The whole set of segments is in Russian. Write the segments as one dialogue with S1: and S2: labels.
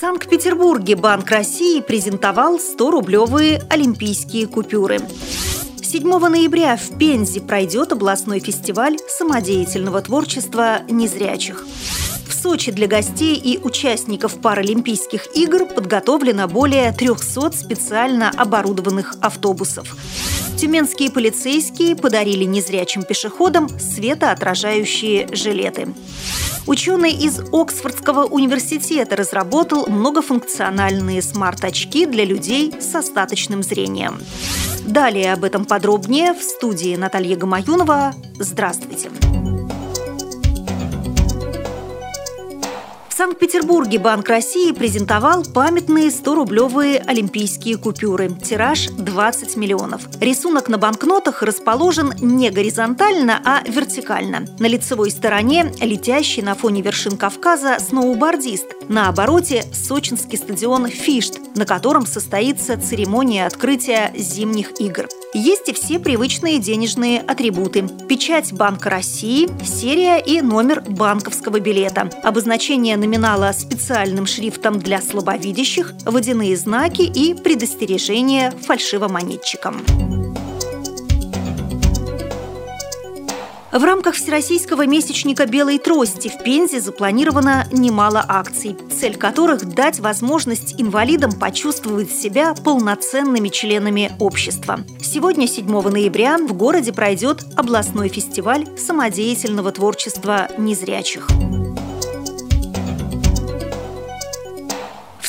S1: Санкт-Петербурге Банк России презентовал 100-рублевые олимпийские купюры. 7 ноября в Пензе пройдет областной фестиваль самодеятельного творчества незрячих. В Сочи для гостей и участников Паралимпийских игр подготовлено более 300 специально оборудованных автобусов. Тюменские полицейские подарили незрячим пешеходам светоотражающие жилеты. Ученый из Оксфордского университета разработал многофункциональные смарт-очки для людей с остаточным зрением. Далее об этом подробнее в студии Наталья Гамаюнова. Здравствуйте! Санкт-Петербурге Банк России презентовал памятные 100-рублевые олимпийские купюры. Тираж 20 миллионов. Рисунок на банкнотах расположен не горизонтально, а вертикально. На лицевой стороне летящий на фоне вершин Кавказа сноубордист. На обороте сочинский стадион «Фишт», на котором состоится церемония открытия зимних игр. Есть и все привычные денежные атрибуты. Печать Банка России, серия и номер банковского билета, обозначение номинала специальным шрифтом для слабовидящих, водяные знаки и предостережение фальшивомонетчикам. В рамках Всероссийского месячника «Белой трости» в Пензе запланировано немало акций, цель которых – дать возможность инвалидам почувствовать себя полноценными членами общества. Сегодня, 7 ноября, в городе пройдет областной фестиваль самодеятельного творчества незрячих.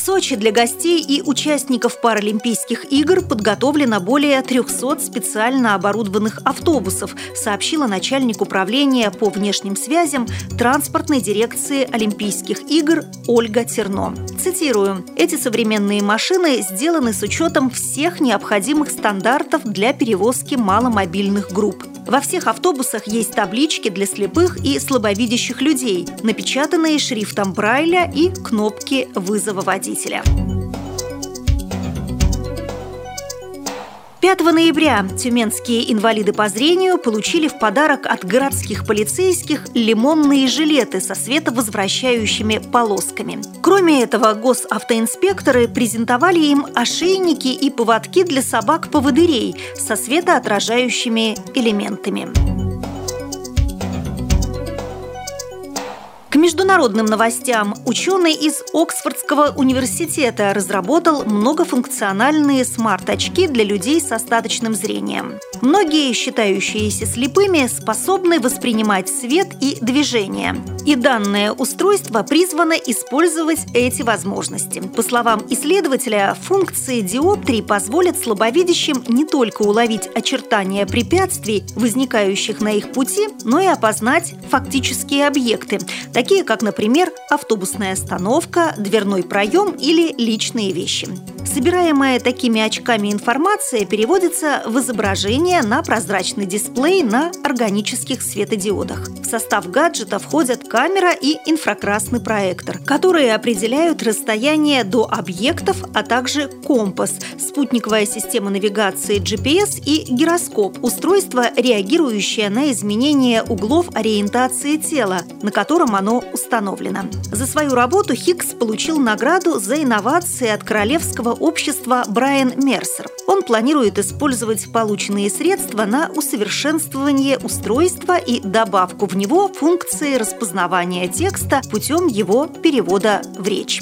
S1: Сочи для гостей и участников Паралимпийских игр подготовлено более 300 специально оборудованных автобусов, сообщила начальник управления по внешним связям транспортной дирекции Олимпийских игр Ольга Терно. Цитирую. «Эти современные машины сделаны с учетом всех необходимых стандартов для перевозки маломобильных групп. Во всех автобусах есть таблички для слепых и слабовидящих людей, напечатанные шрифтом Брайля и кнопки вызова водителя. 5 ноября тюменские инвалиды по зрению получили в подарок от городских полицейских лимонные жилеты со световозвращающими полосками. Кроме этого, госавтоинспекторы презентовали им ошейники и поводки для собак-поводырей со светоотражающими элементами. Международным новостям ученый из Оксфордского университета разработал многофункциональные смарт-очки для людей с остаточным зрением. Многие, считающиеся слепыми, способны воспринимать свет и движение. И данное устройство призвано использовать эти возможности. По словам исследователя, функции диоптрий позволят слабовидящим не только уловить очертания препятствий, возникающих на их пути, но и опознать фактические объекты, такие как, например, автобусная остановка, дверной проем или личные вещи. Собираемая такими очками информация переводится в изображение на прозрачный дисплей на органических светодиодах. В состав гаджета входят камера и инфракрасный проектор, которые определяют расстояние до объектов, а также компас, спутниковая система навигации GPS и гироскоп – устройство, реагирующее на изменение углов ориентации тела, на котором оно установлено. За свою работу Хиггс получил награду за инновации от Королевского общества Брайан Мерсер. Он планирует использовать полученные средства на усовершенствование устройства и добавку в него функции распознавания текста путем его перевода в речь.